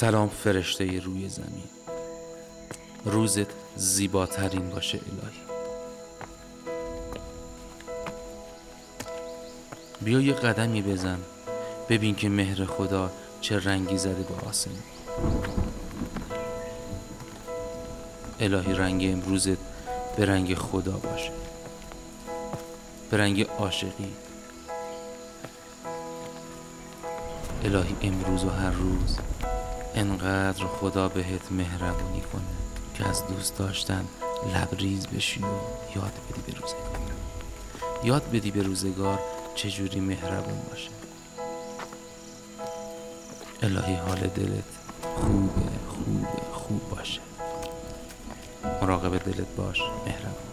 سلام فرشته روی زمین. روزت زیباترین باشه الهی. بیا یه قدمی بزن ببین که مهر خدا چه رنگی زده با آسمون. الهی رنگ امروزت به رنگ خدا باشه. به رنگ عاشقی. الهی امروز و هر روز انقدر خدا بهت مهربونی کنه که از دوست داشتن لبریز بشی و یاد بدی به روزگار. یاد بدی به روزگار چجوری مهربون باشه. الهی حال دلت خوبه خوبه خوب باشه. مراقب دلت باش مهربون.